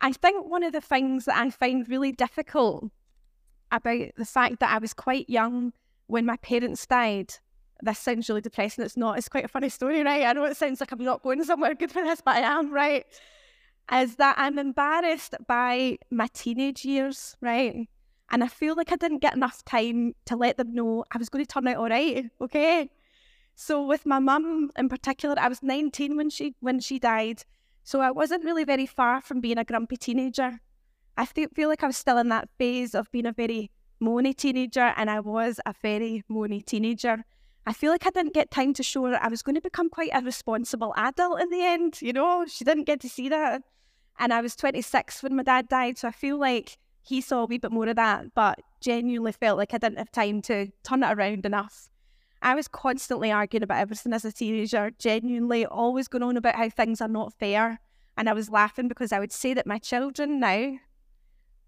I think one of the things that I find really difficult about the fact that I was quite young when my parents died. This sounds really depressing. It's not. It's quite a funny story, right? I know it sounds like I'm not going somewhere good for this, but I am, right? Is that I'm embarrassed by my teenage years, right? And I feel like I didn't get enough time to let them know I was going to turn out all right, okay? So with my mum in particular, I was 19 when she when she died. So I wasn't really very far from being a grumpy teenager. I feel like I was still in that phase of being a very moany teenager, and I was a very moany teenager. I feel like I didn't get time to show her I was going to become quite a responsible adult in the end. You know, she didn't get to see that. And I was 26 when my dad died, so I feel like he saw a wee bit more of that, but genuinely felt like I didn't have time to turn it around enough. I was constantly arguing about everything as a teenager, genuinely always going on about how things are not fair. And I was laughing because I would say that my children now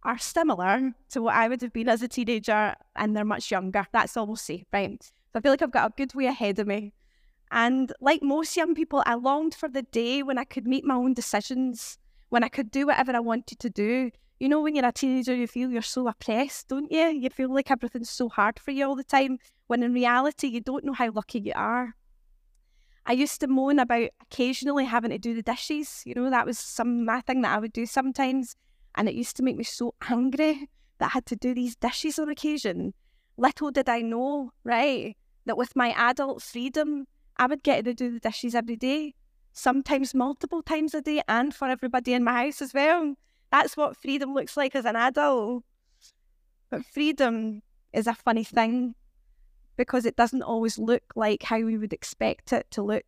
are similar to what I would have been as a teenager and they're much younger. That's all we'll see, right? So I feel like I've got a good way ahead of me. And like most young people, I longed for the day when I could make my own decisions, when I could do whatever I wanted to do. You know, when you're a teenager, you feel you're so oppressed, don't you? You feel like everything's so hard for you all the time, when in reality, you don't know how lucky you are. I used to moan about occasionally having to do the dishes. You know, that was some my thing that I would do sometimes. And it used to make me so angry that I had to do these dishes on occasion. Little did I know, right, that with my adult freedom, I would get to do the dishes every day, sometimes multiple times a day, and for everybody in my house as well. That's what freedom looks like as an adult. But freedom is a funny thing because it doesn't always look like how we would expect it to look.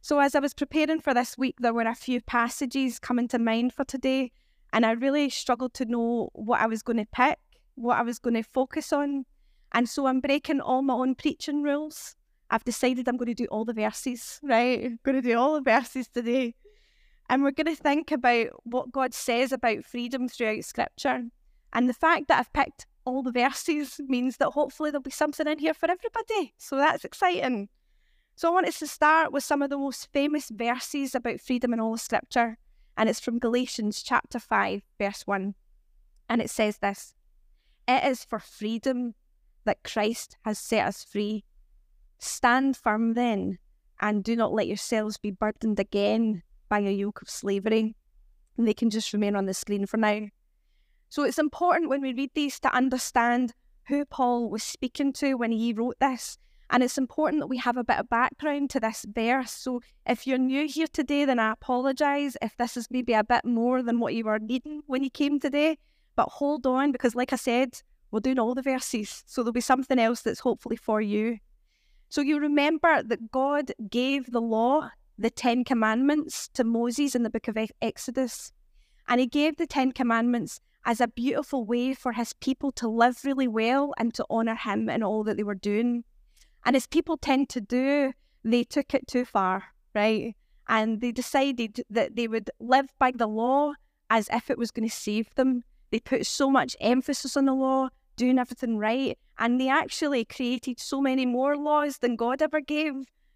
So, as I was preparing for this week, there were a few passages coming to mind for today and I really struggled to know what I was going to pick, what I was going to focus on. And so I'm breaking all my own preaching rules. I've decided I'm going to do all the verses, right? I'm going to do all the verses today. And we're going to think about what God says about freedom throughout Scripture. And the fact that I've picked all the verses means that hopefully there'll be something in here for everybody. So that's exciting. So I wanted to start with some of the most famous verses about freedom in all of Scripture and it's from Galatians chapter 5, verse 1. And it says this It is for freedom that Christ has set us free. Stand firm then, and do not let yourselves be burdened again by a yoke of slavery. And they can just remain on the screen for now. So it's important when we read these to understand who Paul was speaking to when he wrote this and it's important that we have a bit of background to this verse. So if you're new here today, then I apologise if this is maybe a bit more than what you were needing when you came today. But hold on, because like I said, we're doing all the verses. So there'll be something else that's hopefully for you. So you remember that God gave the law, the Ten Commandments, to Moses in the book of Exodus. And he gave the Ten Commandments as a beautiful way for his people to live really well and to honour him in all that they were doing. And as people tend to do, they took it too far, right? And they decided that they would live by the law as if it was going to save them. They put so much emphasis on the law, doing everything right, and they actually created so many more laws than God ever gave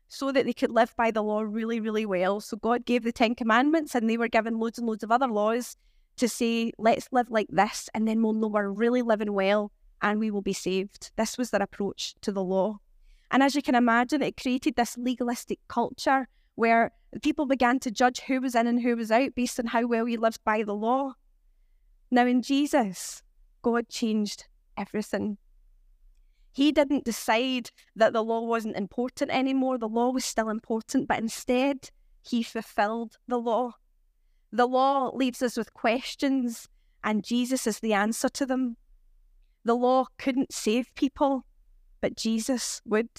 so that they could live by the law really, really well. So God gave the Ten Commandments and they were given loads and loads of other laws to say, let's live like this, and then we'll know we're really living well and we will be saved. This was their approach to the law. And as you can imagine, it created this legalistic culture where people began to judge who was in and who was out based on how well you lived by the law. Now, in Jesus, God changed everything. He didn't decide that the law wasn't important anymore. The law was still important, but instead, he fulfilled the law. The law leaves us with questions, and Jesus is the answer to them. The law couldn't save people, but Jesus would.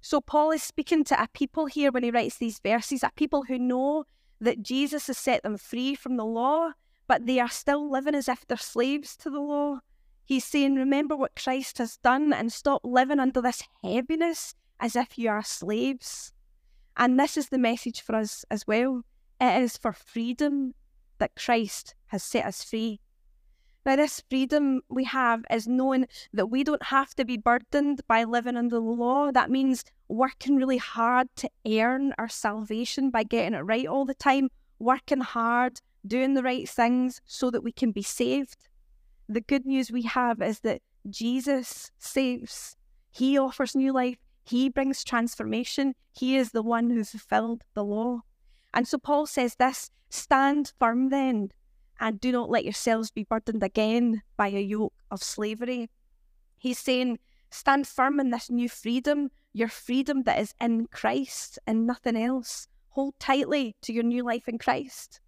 So Paul is speaking to a people here when he writes these verses, a people who know that Jesus has set them free from the law, but they are still living as if they're slaves to the law. He's saying, Remember what Christ has done and stop living under this heaviness as if you are slaves. And this is the message for us as well. It is for freedom that Christ has set us free. Now, this freedom we have is knowing that we don't have to be burdened by living under the law. That means working really hard to earn our salvation by getting it right all the time, working hard doing the right things so that we can be saved. The good news we have is that Jesus saves. He offers new life. He brings transformation. He is the one who fulfilled the law. And so Paul says this stand firm then, and do not let yourselves be burdened again by a yoke of slavery. He's saying, stand firm in this new freedom, your freedom that is in Christ and nothing else. Hold tightly to your new life in Christ.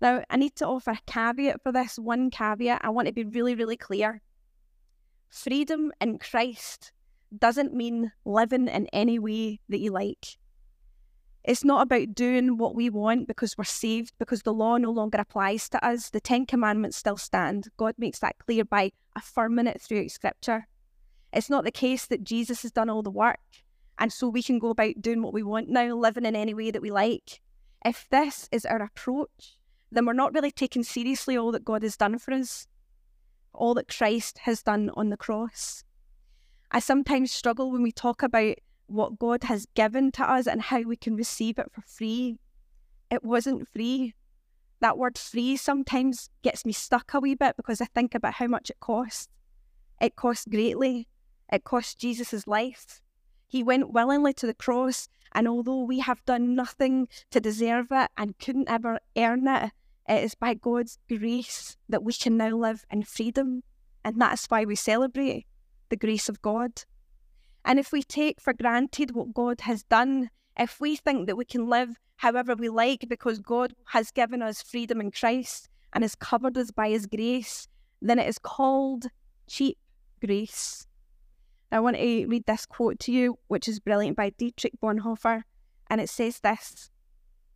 Now, I need to offer a caveat for this one caveat. I want to be really, really clear. Freedom in Christ doesn't mean living in any way that you like. It's not about doing what we want because we're saved, because the law no longer applies to us. The Ten Commandments still stand. God makes that clear by affirming it throughout Scripture. It's not the case that Jesus has done all the work and so we can go about doing what we want now, living in any way that we like. If this is our approach, then we're not really taking seriously all that God has done for us, all that Christ has done on the cross. I sometimes struggle when we talk about what God has given to us and how we can receive it for free. It wasn't free. That word free sometimes gets me stuck a wee bit because I think about how much it cost. It cost greatly. It cost Jesus' life. He went willingly to the cross, and although we have done nothing to deserve it and couldn't ever earn it, it is by God's grace that we can now live in freedom. And that's why we celebrate the grace of God. And if we take for granted what God has done, if we think that we can live however we like because God has given us freedom in Christ and has covered us by his grace, then it is called cheap grace. I want to read this quote to you, which is brilliant by Dietrich Bonhoeffer. And it says this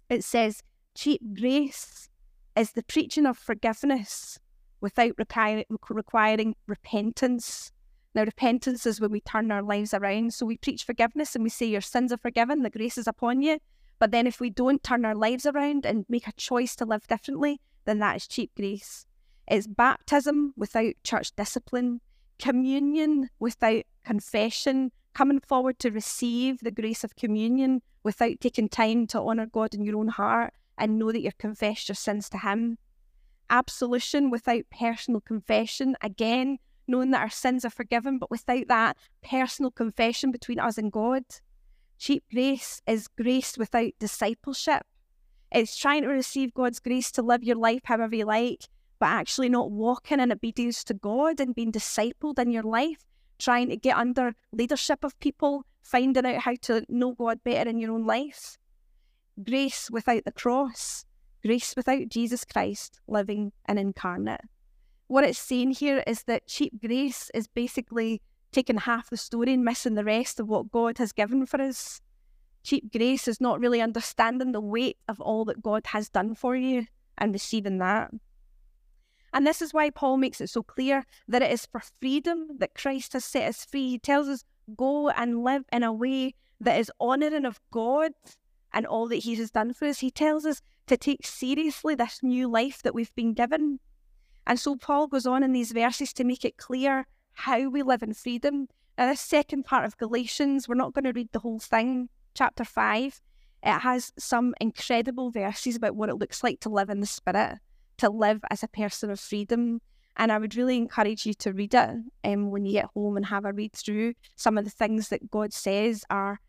It says, Cheap grace is the preaching of forgiveness without requiring repentance now, repentance is when we turn our lives around. So we preach forgiveness and we say, Your sins are forgiven, the grace is upon you. But then if we don't turn our lives around and make a choice to live differently, then that is cheap grace. It's baptism without church discipline, communion without confession, coming forward to receive the grace of communion without taking time to honour God in your own heart and know that you've confessed your sins to Him. Absolution without personal confession, again, knowing that our sins are forgiven, but without that personal confession between us and God. Cheap grace is grace without discipleship. It's trying to receive God's grace to live your life however you like, but actually not walking in obedience to God and being discipled in your life, trying to get under leadership of people, finding out how to know God better in your own life. Grace without the cross, grace without Jesus Christ living and incarnate what it's saying here is that cheap grace is basically taking half the story and missing the rest of what God has given for us. Cheap grace is not really understanding the weight of all that God has done for you and receiving that. And this is why Paul makes it so clear that it is for freedom that Christ has set us free. He tells us, go and live in a way that is honouring of God and all that He has done for us. He tells us to take seriously this new life that we've been given and so Paul goes on in these verses to make it clear how we live in freedom. Now, this second part of Galatians, we're not going to read the whole thing, chapter 5. It has some incredible verses about what it looks like to live in the Spirit, to live as a person of freedom. And I would really encourage you to read it um, when you get home and have a read through. Some of the things that God says are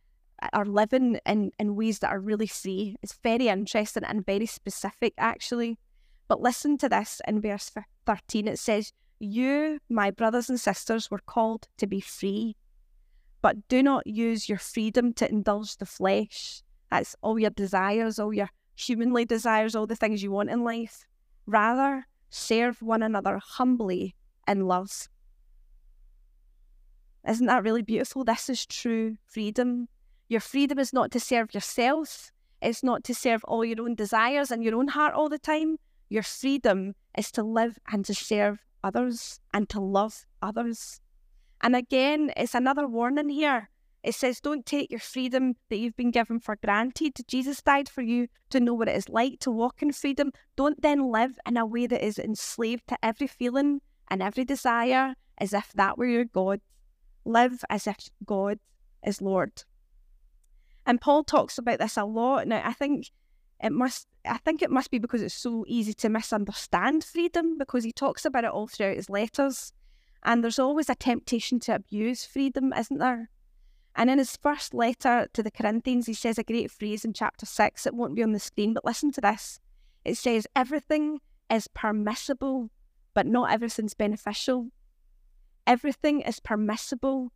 are living in, in ways that are really free. It's very interesting and very specific, actually. But listen to this in verse 13. It says, You, my brothers and sisters, were called to be free, but do not use your freedom to indulge the flesh. That's all your desires, all your humanly desires, all the things you want in life. Rather, serve one another humbly in love. Isn't that really beautiful? This is true freedom. Your freedom is not to serve yourself, it's not to serve all your own desires and your own heart all the time. Your freedom is to live and to serve others and to love others. And again, it's another warning here. It says, don't take your freedom that you've been given for granted. Jesus died for you to know what it is like to walk in freedom. Don't then live in a way that is enslaved to every feeling and every desire as if that were your God. Live as if God is Lord. And Paul talks about this a lot. Now, I think it must I think it must be because it's so easy to misunderstand freedom because he talks about it all throughout his letters. And there's always a temptation to abuse freedom, isn't there? And in his first letter to the Corinthians, he says a great phrase in chapter 6. It won't be on the screen, but listen to this. It says, Everything is permissible, but not everything's beneficial. Everything is permissible.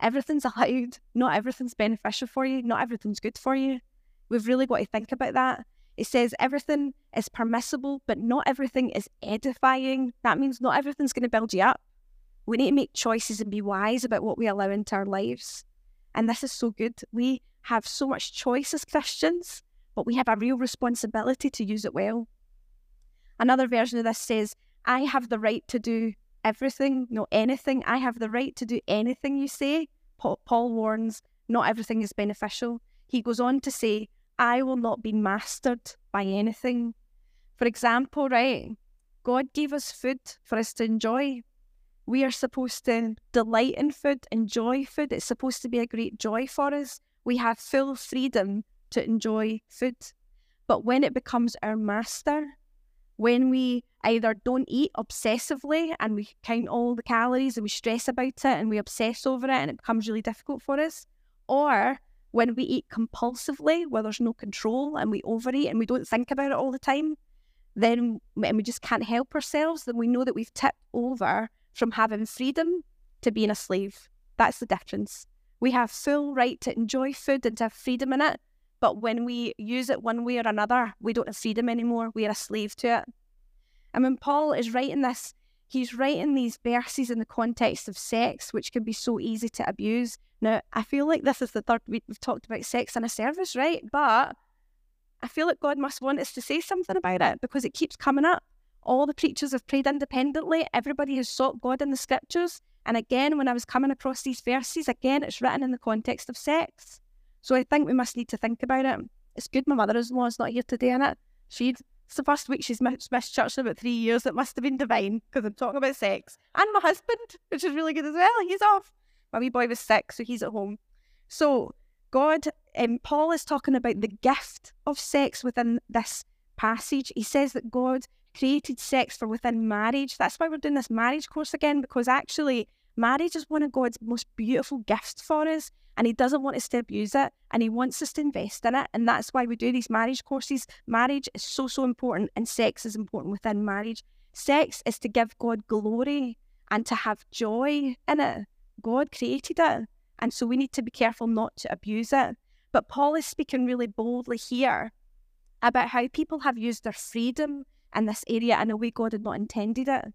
Everything's allowed. Not everything's beneficial for you. Not everything's good for you. We've really got to think about that. It says everything is permissible, but not everything is edifying. That means not everything's going to build you up. We need to make choices and be wise about what we allow into our lives. And this is so good. We have so much choice as Christians, but we have a real responsibility to use it well. Another version of this says, I have the right to do everything, not anything. I have the right to do anything you say. Paul warns, not everything is beneficial. He goes on to say, I will not be mastered by anything. For example, right, God gave us food for us to enjoy. We are supposed to delight in food, enjoy food. It's supposed to be a great joy for us. We have full freedom to enjoy food. But when it becomes our master, when we either don't eat obsessively and we count all the calories and we stress about it and we obsess over it and it becomes really difficult for us, or when we eat compulsively where there's no control and we overeat and we don't think about it all the time, then and we just can't help ourselves, then we know that we've tipped over from having freedom to being a slave. That's the difference. We have full right to enjoy food and to have freedom in it, but when we use it one way or another, we don't have freedom anymore. We are a slave to it. And when Paul is writing this, he's writing these verses in the context of sex, which can be so easy to abuse. Now, I feel like this is the third week we've talked about sex in a service, right? But I feel like God must want us to say something about it because it keeps coming up. All the preachers have prayed independently. Everybody has sought God in the scriptures. And again, when I was coming across these verses, again, it's written in the context of sex. So I think we must need to think about it. It's good my mother-in-law is not here today, in it. She it's the first week she's missed, missed church in about three years. It must have been divine because I'm talking about sex. And my husband, which is really good as well. He's off. My wee boy was sick, so he's at home. So God, um, Paul is talking about the gift of sex within this passage. He says that God created sex for within marriage. That's why we're doing this marriage course again, because actually marriage is one of God's most beautiful gifts for us and he doesn't want us to abuse it and he wants us to invest in it and that's why we do these marriage courses marriage is so so important and sex is important within marriage sex is to give god glory and to have joy in it god created it and so we need to be careful not to abuse it but paul is speaking really boldly here about how people have used their freedom in this area in a way god had not intended it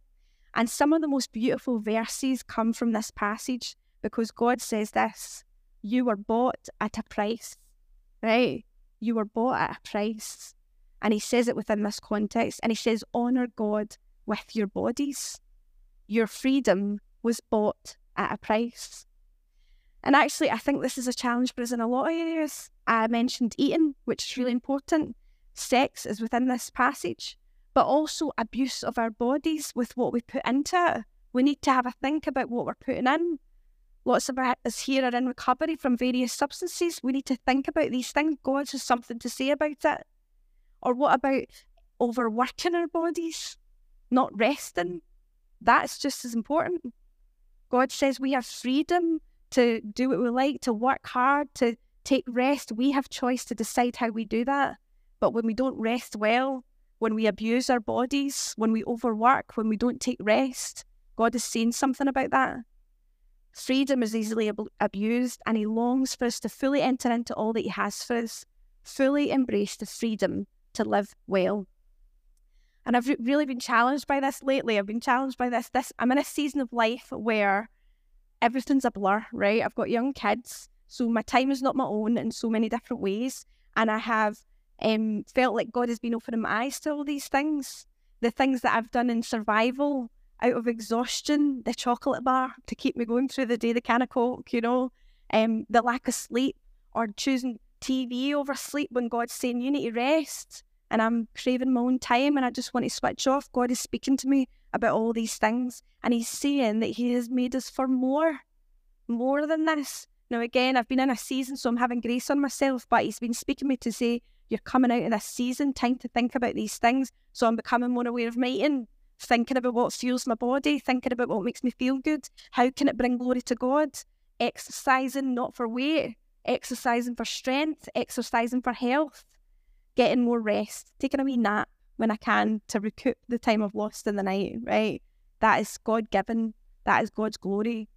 and some of the most beautiful verses come from this passage because God says this you were bought at a price, right? You were bought at a price. And he says it within this context. And he says, honor God with your bodies. Your freedom was bought at a price. And actually, I think this is a challenge for us in a lot of areas. I mentioned eating, which is really important. Sex is within this passage, but also abuse of our bodies with what we put into it. We need to have a think about what we're putting in. Lots of us here are in recovery from various substances. We need to think about these things. God has something to say about it. Or what about overworking our bodies, not resting? That's just as important. God says we have freedom to do what we like, to work hard, to take rest. We have choice to decide how we do that. But when we don't rest well, when we abuse our bodies, when we overwork, when we don't take rest, God is saying something about that. Freedom is easily ab- abused, and He longs for us to fully enter into all that He has for us, fully embrace the freedom to live well. And I've re- really been challenged by this lately. I've been challenged by this. This I'm in a season of life where everything's a blur, right? I've got young kids, so my time is not my own in so many different ways, and I have um, felt like God has been opening my eyes to all these things. The things that I've done in survival out of exhaustion, the chocolate bar to keep me going through the day, the can of Coke, you know, um, the lack of sleep, or choosing TV over sleep when God's saying you need to rest and I'm craving my own time and I just want to switch off. God is speaking to me about all these things and He's saying that He has made us for more, more than this. Now, again, I've been in a season, so I'm having grace on myself, but He's been speaking to me to say, You're coming out of this season, time to think about these things. So I'm becoming more aware of my eating, thinking about what fuels my body, thinking about what makes me feel good. How can it bring glory to God? Exercising not for weight, exercising for strength, exercising for health, getting more rest, taking a wee nap when I can to recoup the time I've lost in the night, right? That is God given. That is God's glory.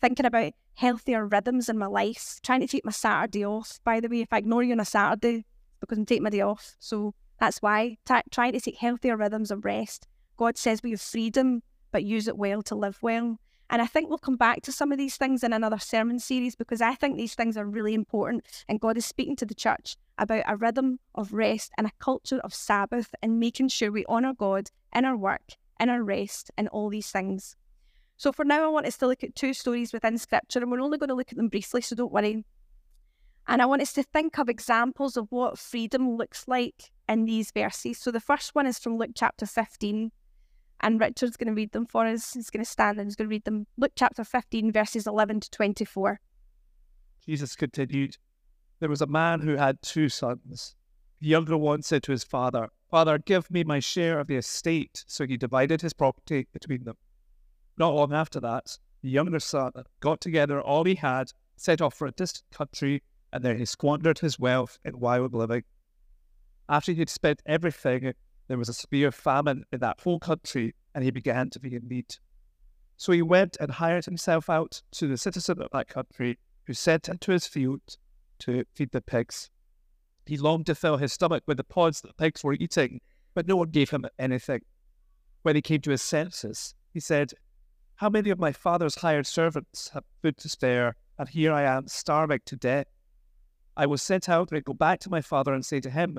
Thinking about healthier rhythms in my life, trying to take my Saturday off. By the way, if I ignore you on a Saturday, because I'm taking my day off. So that's why. Trying to take healthier rhythms of rest. God says we have freedom, but use it well to live well. And I think we'll come back to some of these things in another sermon series because I think these things are really important. And God is speaking to the church about a rhythm of rest and a culture of Sabbath and making sure we honour God in our work, in our rest, and all these things. So for now, I want us to look at two stories within Scripture, and we're only going to look at them briefly, so don't worry. And I want us to think of examples of what freedom looks like in these verses. So the first one is from Luke chapter 15, and Richard's going to read them for us. He's going to stand and he's going to read them. Luke chapter 15, verses 11 to 24. Jesus continued, There was a man who had two sons. The younger one said to his father, Father, give me my share of the estate. So he divided his property between them. Not long after that, the younger son got together all he had, set off for a distant country, and there he squandered his wealth in wild living. After he had spent everything, there was a severe famine in that whole country, and he began to be in need. So he went and hired himself out to the citizen of that country, who sent him to his field to feed the pigs. He longed to fill his stomach with the pods that the pigs were eating, but no one gave him anything. When he came to his senses, he said, how many of my father's hired servants have food to spare, and here I am starving to death? I will set out and go back to my father and say to him,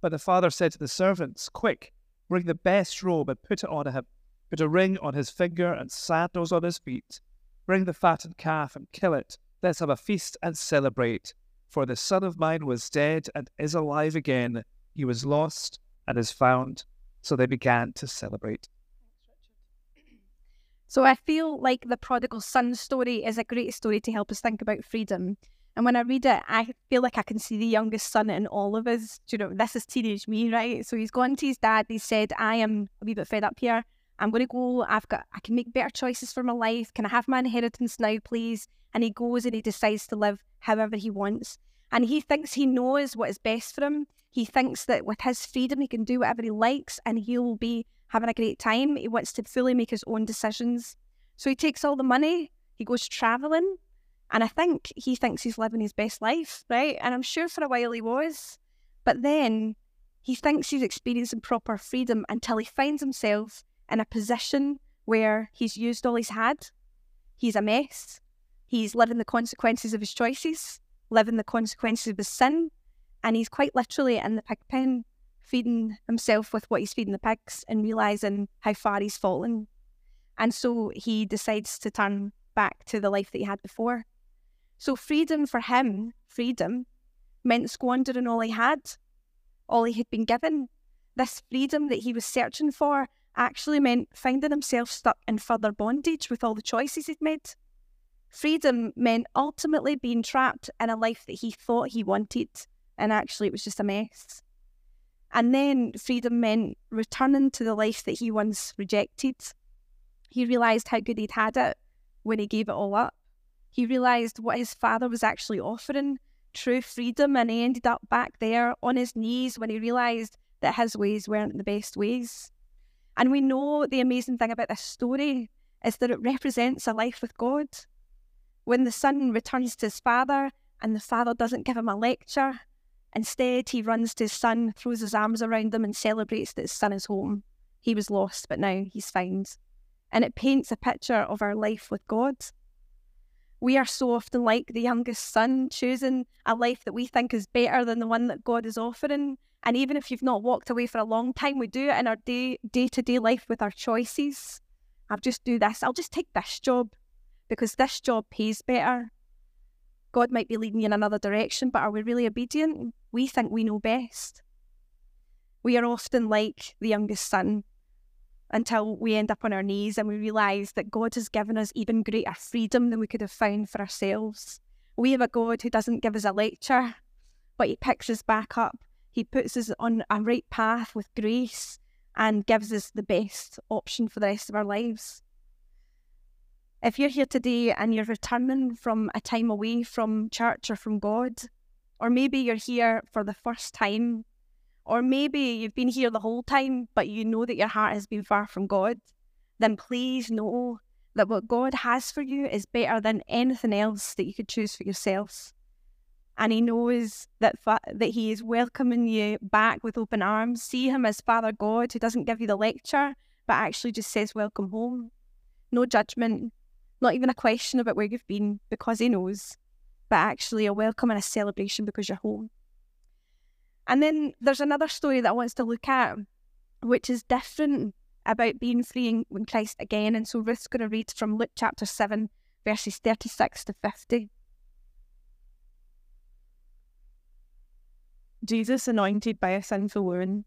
But the father said to the servants, Quick, bring the best robe and put it on him. Put a ring on his finger and sandals on his feet. Bring the fattened calf and kill it. Let's have a feast and celebrate. For the son of mine was dead and is alive again. He was lost and is found. So they began to celebrate. So I feel like the prodigal son story is a great story to help us think about freedom. And when I read it, I feel like I can see the youngest son in all of us. Do you know, this is teenage me, right? So he's gone to his dad. He said, I am a wee bit fed up here. I'm going to go. I've got, I can make better choices for my life. Can I have my inheritance now, please? And he goes and he decides to live however he wants. And he thinks he knows what is best for him. He thinks that with his freedom, he can do whatever he likes and he'll be having a great time. He wants to fully make his own decisions. So he takes all the money, he goes traveling, and I think he thinks he's living his best life, right? And I'm sure for a while he was. But then he thinks he's experiencing proper freedom until he finds himself in a position where he's used all he's had. He's a mess. He's living the consequences of his choices, living the consequences of his sin, and he's quite literally in the pig pen feeding himself with what he's feeding the pigs and realizing how far he's fallen. And so he decides to turn back to the life that he had before. So freedom for him, freedom, meant squandering all he had, all he had been given. This freedom that he was searching for actually meant finding himself stuck in further bondage with all the choices he'd made. Freedom meant ultimately being trapped in a life that he thought he wanted, and actually it was just a mess. And then freedom meant returning to the life that he once rejected. He realised how good he'd had it when he gave it all up. He realised what his father was actually offering true freedom, and he ended up back there on his knees when he realised that his ways weren't the best ways. And we know the amazing thing about this story is that it represents a life with God. When the son returns to his father and the father doesn't give him a lecture, Instead, he runs to his son, throws his arms around him, and celebrates that his son is home. He was lost, but now he's found. And it paints a picture of our life with God. We are so often like the youngest son, choosing a life that we think is better than the one that God is offering. And even if you've not walked away for a long time, we do it in our day day to day life with our choices. I'll just do this. I'll just take this job because this job pays better. God might be leading you in another direction, but are we really obedient? We think we know best. We are often like the youngest son until we end up on our knees and we realise that God has given us even greater freedom than we could have found for ourselves. We have a God who doesn't give us a lecture, but He picks us back up he puts us on a right path with grace and gives us the best option for the rest of our lives. If you're here today and you're returning from a time away from church or from God, or maybe you're here for the first time, or maybe you've been here the whole time, but you know that your heart has been far from God, then please know that what God has for you is better than anything else that you could choose for yourself and he knows that fa- that he is welcoming you back with open arms. See him as Father God who doesn't give you the lecture, but actually just says welcome home. No judgment, not even a question about where you've been because he knows, but actually a welcome and a celebration because you're home. And then there's another story that I want to look at, which is different about being free in Christ again. And so Ruth's going to read from Luke chapter 7, verses 36 to 50. Jesus anointed by a sinful woman.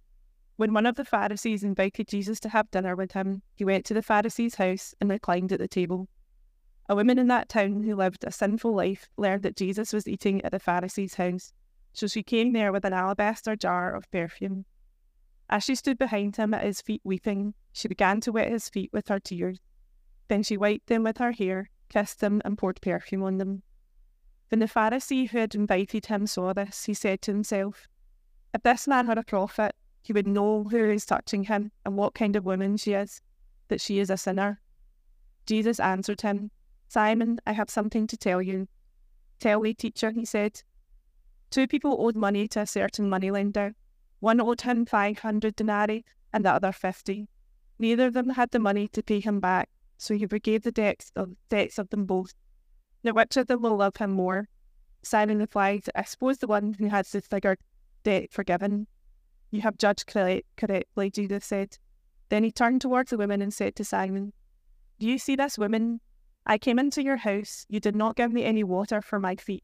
When one of the Pharisees invited Jesus to have dinner with him, he went to the Pharisee's house and reclined at the table. A woman in that town who lived a sinful life learned that Jesus was eating at the Pharisee's house, so she came there with an alabaster jar of perfume. As she stood behind him at his feet weeping, she began to wet his feet with her tears. Then she wiped them with her hair, kissed them, and poured perfume on them. When the Pharisee who had invited him saw this, he said to himself, If this man had a prophet, he would know who is touching him and what kind of woman she is, that she is a sinner. Jesus answered him, Simon, I have something to tell you. Tell me, teacher, he said. Two people owed money to a certain moneylender. One owed him 500 denarii and the other 50. Neither of them had the money to pay him back, so he forgave the debts of, debts of them both. Now, which of them will love him more? Simon replied, I suppose the one who has the figure debt forgiven. You have judged correctly, Jesus said. Then he turned towards the woman and said to Simon, Do you see this woman? I came into your house. You did not give me any water for my feet,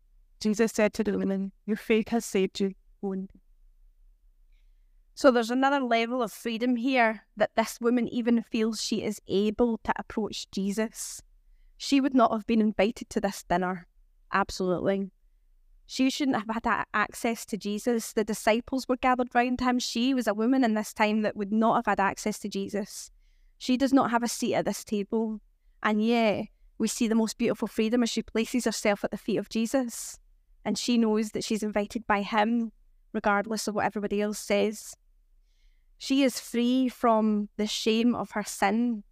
Jesus said to the woman, Your faith has saved you. So there's another level of freedom here that this woman even feels she is able to approach Jesus. She would not have been invited to this dinner. Absolutely. She shouldn't have had access to Jesus. The disciples were gathered round him. She was a woman in this time that would not have had access to Jesus. She does not have a seat at this table. And yet, we see the most beautiful freedom as she places herself at the feet of Jesus. And she knows that she's invited by him, regardless of what everybody else says. She is free from the shame of her sin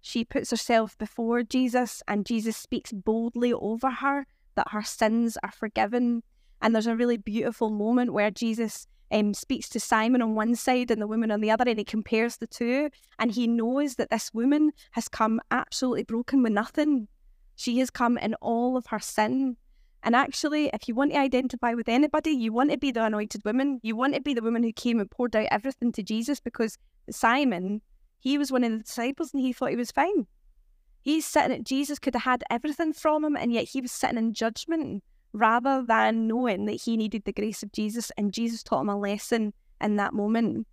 she puts herself before Jesus, and Jesus speaks boldly over her that her sins are forgiven. And there's a really beautiful moment where Jesus um, speaks to Simon on one side and the woman on the other, and he compares the two. And he knows that this woman has come absolutely broken with nothing. She has come in all of her sin. And actually, if you want to identify with anybody, you want to be the anointed woman. You want to be the woman who came and poured out everything to Jesus because Simon he was one of the disciples and he thought he was fine. He's sitting at Jesus could have had everything from him, and yet he was sitting in judgment rather than knowing that he needed the grace of Jesus, and Jesus taught him a lesson in that moment.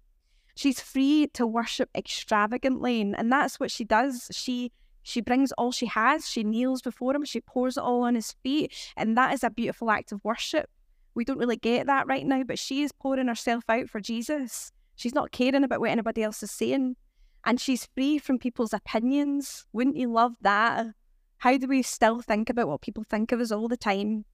She's free to worship extravagantly, and that's what she does. She she brings all she has, she kneels before him, she pours it all on his feet, and that is a beautiful act of worship. We don't really get that right now, but she is pouring herself out for Jesus. She's not caring about what anybody else is saying and she's free from people's opinions. Wouldn't you love that? How do we still think about what people think of us all the time?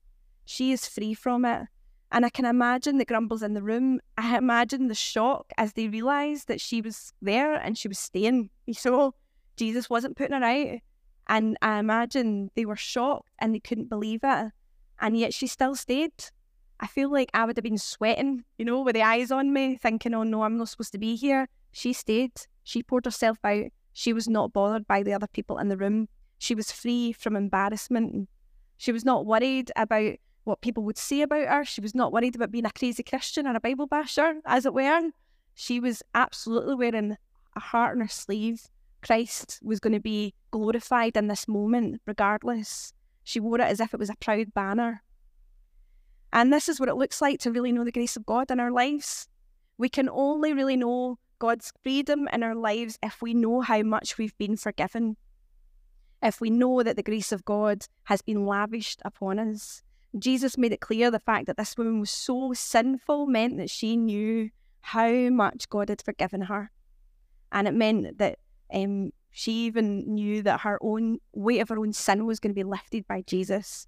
She is free from it. And I can imagine the grumbles in the room. I imagine the shock as they realised that she was there and she was staying. You know, Jesus wasn't putting her out. And I imagine they were shocked and they couldn't believe it. And yet she still stayed. I feel like I would have been sweating, you know, with the eyes on me, thinking, oh no, I'm not supposed to be here. She stayed. She poured herself out. She was not bothered by the other people in the room. She was free from embarrassment. She was not worried about what people would say about her. She was not worried about being a crazy Christian or a Bible basher, as it were. She was absolutely wearing a heart on her sleeve. Christ was going to be glorified in this moment, regardless. She wore it as if it was a proud banner. And this is what it looks like to really know the grace of God in our lives. We can only really know God's freedom in our lives if we know how much we've been forgiven. If we know that the grace of God has been lavished upon us. Jesus made it clear the fact that this woman was so sinful meant that she knew how much God had forgiven her. And it meant that um, she even knew that her own weight of her own sin was going to be lifted by Jesus.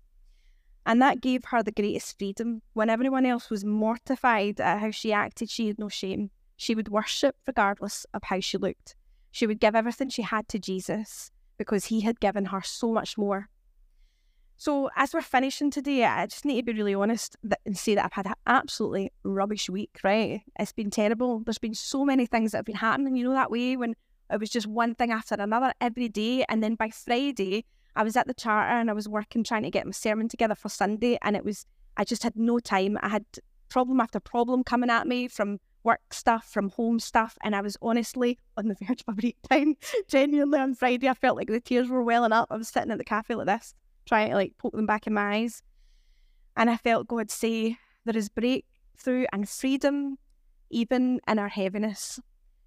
And that gave her the greatest freedom. When everyone else was mortified at how she acted, she had no shame. She would worship regardless of how she looked. She would give everything she had to Jesus because he had given her so much more. So, as we're finishing today, I just need to be really honest and say that I've had an absolutely rubbish week, right? It's been terrible. There's been so many things that have been happening, you know, that way when it was just one thing after another every day. And then by Friday, I was at the charter and I was working trying to get my sermon together for Sunday. And it was, I just had no time. I had problem after problem coming at me from work stuff, from home stuff. And I was honestly on the verge of a breakdown. Genuinely on Friday, I felt like the tears were welling up. I was sitting at the cafe like this trying to like poke them back in my eyes. And I felt God say, there is breakthrough and freedom even in our heaviness.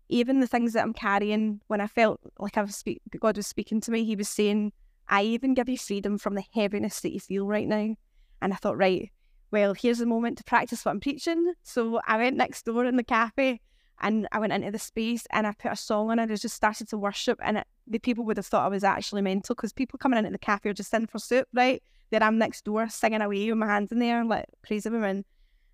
Even the things that I'm carrying, when I felt like I was God was speaking to me, He was saying, I even give you freedom from the heaviness that you feel right now. And I thought, right, well, here's the moment to practice what I'm preaching. So I went next door in the cafe and I went into the space and I put a song on it. I just started to worship, and it, the people would have thought I was actually mental because people coming into the cafe are just in for soup, right? Then I'm next door singing away with my hands in the air like praising him,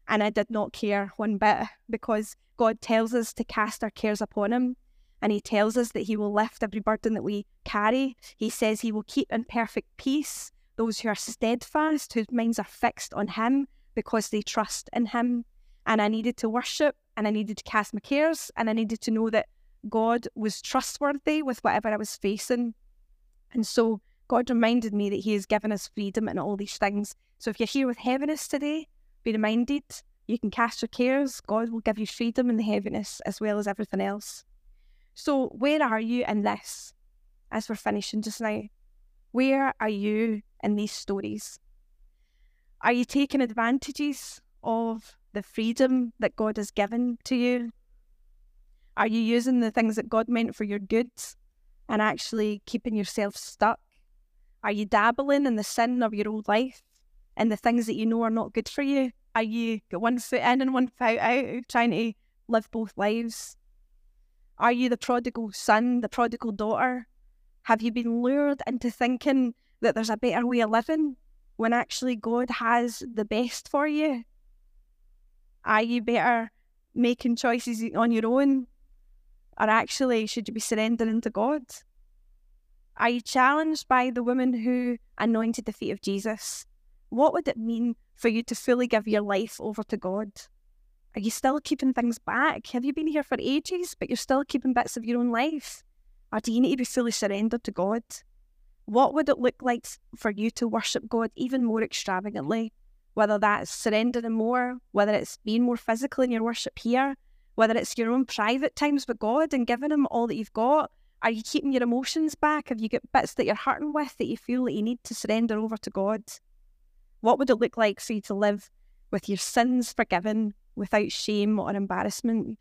and I did not care one bit because God tells us to cast our cares upon Him, and He tells us that He will lift every burden that we carry. He says He will keep in perfect peace those who are steadfast, whose minds are fixed on Him because they trust in Him. And I needed to worship and I needed to cast my cares and I needed to know that God was trustworthy with whatever I was facing. And so God reminded me that He has given us freedom in all these things. So if you're here with heaviness today, be reminded you can cast your cares. God will give you freedom the heaviness as well as everything else. So where are you in this as we're finishing just now? Where are you in these stories? Are you taking advantages of the freedom that God has given to you? Are you using the things that God meant for your good and actually keeping yourself stuck? Are you dabbling in the sin of your old life and the things that you know are not good for you? Are you got one foot in and one foot out, trying to live both lives? Are you the prodigal son, the prodigal daughter? Have you been lured into thinking that there's a better way of living when actually God has the best for you? Are you better making choices on your own? Or actually, should you be surrendering to God? Are you challenged by the woman who anointed the feet of Jesus? What would it mean for you to fully give your life over to God? Are you still keeping things back? Have you been here for ages, but you're still keeping bits of your own life? Or do you need to be fully surrendered to God? What would it look like for you to worship God even more extravagantly? whether that's surrendering more, whether it's being more physical in your worship here, whether it's your own private times with God and giving Him all that you've got. Are you keeping your emotions back? Have you got bits that you're hurting with that you feel that you need to surrender over to God? What would it look like for you to live with your sins forgiven without shame or embarrassment?